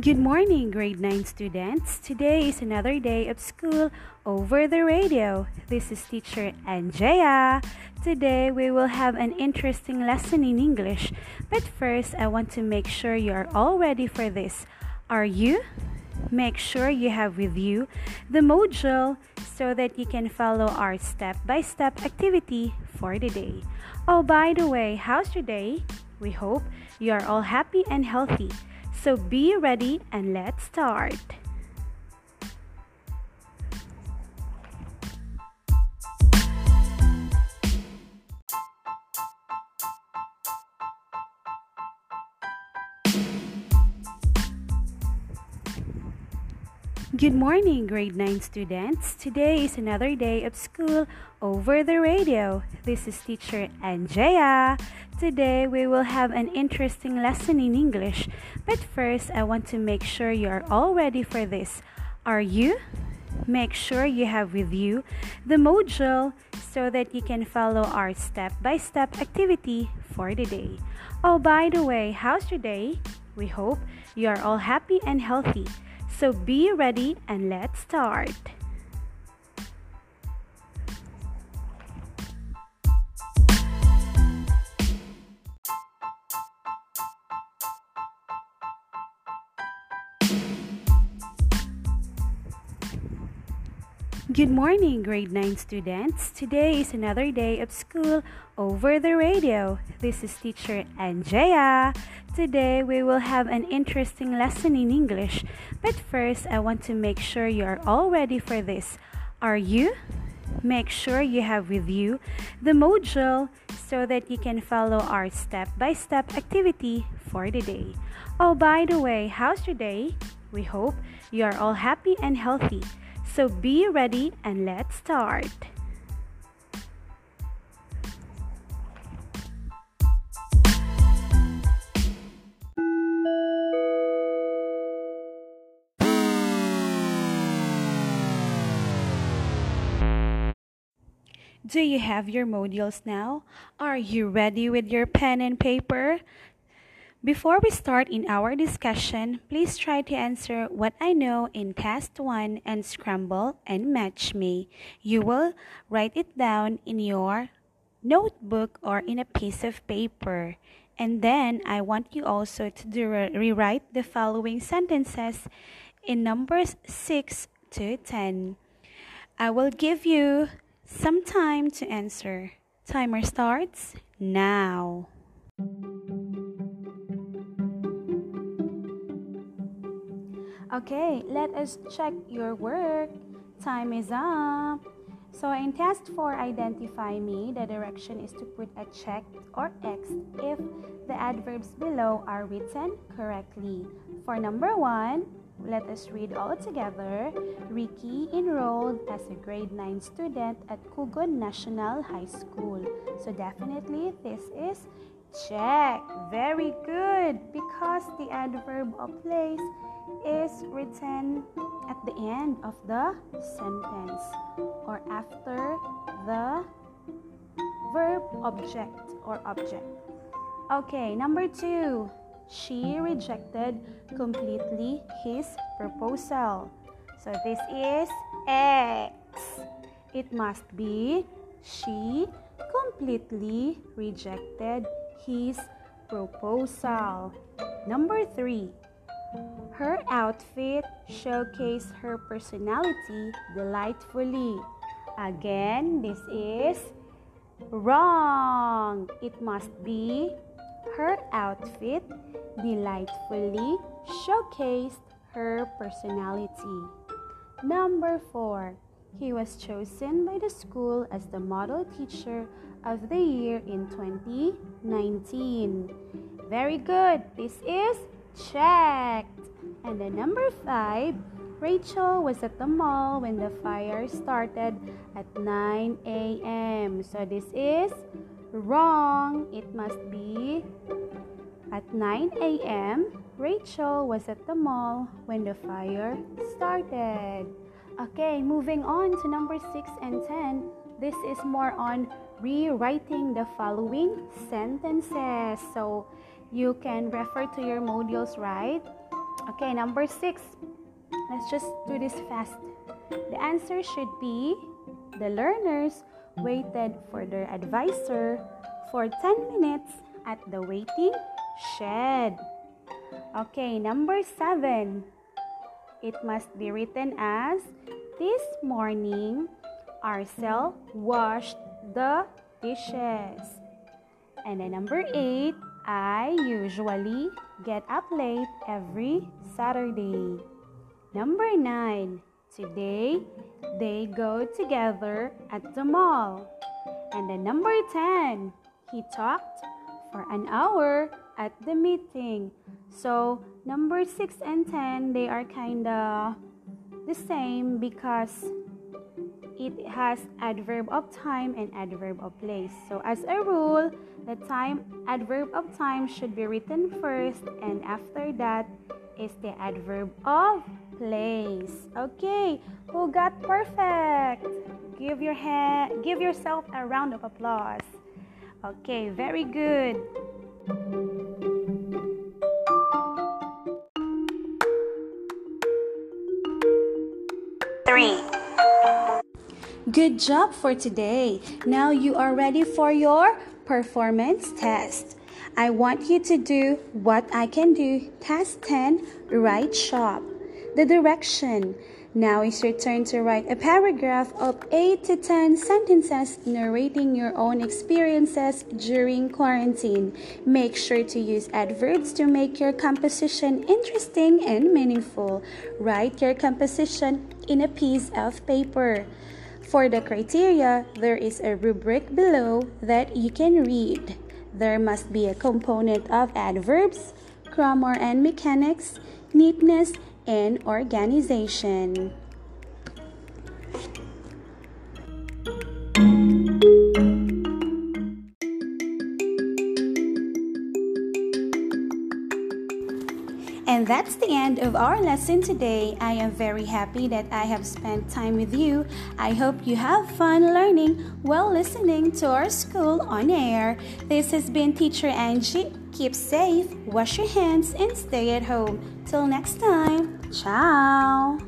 Good morning, grade 9 students. Today is another day of school over the radio. This is teacher Anjaya. Today we will have an interesting lesson in English. But first, I want to make sure you are all ready for this. Are you? Make sure you have with you the module so that you can follow our step by step activity for the day. Oh, by the way, how's your day? We hope you are all happy and healthy. So be ready and let's start. Good morning, grade 9 students. Today is another day of school over the radio. This is teacher Anjaya. Today we will have an interesting lesson in English. But first, I want to make sure you are all ready for this. Are you? Make sure you have with you the module so that you can follow our step by step activity for the day. Oh, by the way, how's your day? We hope you are all happy and healthy. So be ready and let's start. Good morning, grade 9 students. Today is another day of school over the radio. This is teacher Anjaya. Today we will have an interesting lesson in English. But first, I want to make sure you are all ready for this. Are you? Make sure you have with you the module so that you can follow our step by step activity for the day. Oh, by the way, how's your day? We hope you are all happy and healthy. So be ready and let's start. Do you have your modules now? Are you ready with your pen and paper? Before we start in our discussion, please try to answer what I know in Task 1 and Scramble and Match Me. You will write it down in your notebook or in a piece of paper. And then I want you also to do, rewrite the following sentences in numbers 6 to 10. I will give you some time to answer. Timer starts now. Okay, let us check your work. Time is up. So in test 4, identify me, the direction is to put a check or X if the adverbs below are written correctly. For number 1, let us read all together. Ricky enrolled as a grade 9 student at Kugon National High School. So definitely this is check. Very good because the adverb of place is written at the end of the sentence or after the verb object or object. Okay, number two. She rejected completely his proposal. So this is X. It must be she completely rejected his proposal. Number three. Her outfit showcased her personality delightfully. Again, this is wrong. It must be her outfit delightfully showcased her personality. Number four, he was chosen by the school as the model teacher of the year in 2019. Very good. This is checked. And then number five, Rachel was at the mall when the fire started at 9 a.m. So this is wrong. It must be at 9 a.m. Rachel was at the mall when the fire started. Okay, moving on to number 6 and 10. This is more on rewriting the following sentences. So you can refer to your modules, right? Okay, number six. Let's just do this fast. The answer should be the learners waited for their advisor for 10 minutes at the waiting shed. Okay, number seven. It must be written as This morning, Arcel washed the dishes. And then number eight, I usually get up late every Saturday. Number nine, today they go together at the mall. And then number 10, he talked for an hour at the meeting. So number 6 and 10, they are kind of the same because it has adverb of time and adverb of place. So as a rule, the time adverb of time should be written first and after that is the adverb of place. Okay, who got perfect? Give your hand give yourself a round of applause. Okay, very good. Good job for today. Now you are ready for your performance test. I want you to do what I can do. Task 10 Write shop. The direction. Now it's your turn to write a paragraph of 8 to 10 sentences narrating your own experiences during quarantine. Make sure to use adverbs to make your composition interesting and meaningful. Write your composition in a piece of paper. For the criteria, there is a rubric below that you can read. There must be a component of adverbs, grammar and mechanics, neatness, and organization. That's the end of our lesson today. I am very happy that I have spent time with you. I hope you have fun learning while listening to our school on air. This has been Teacher Angie. Keep safe, wash your hands, and stay at home. Till next time, ciao.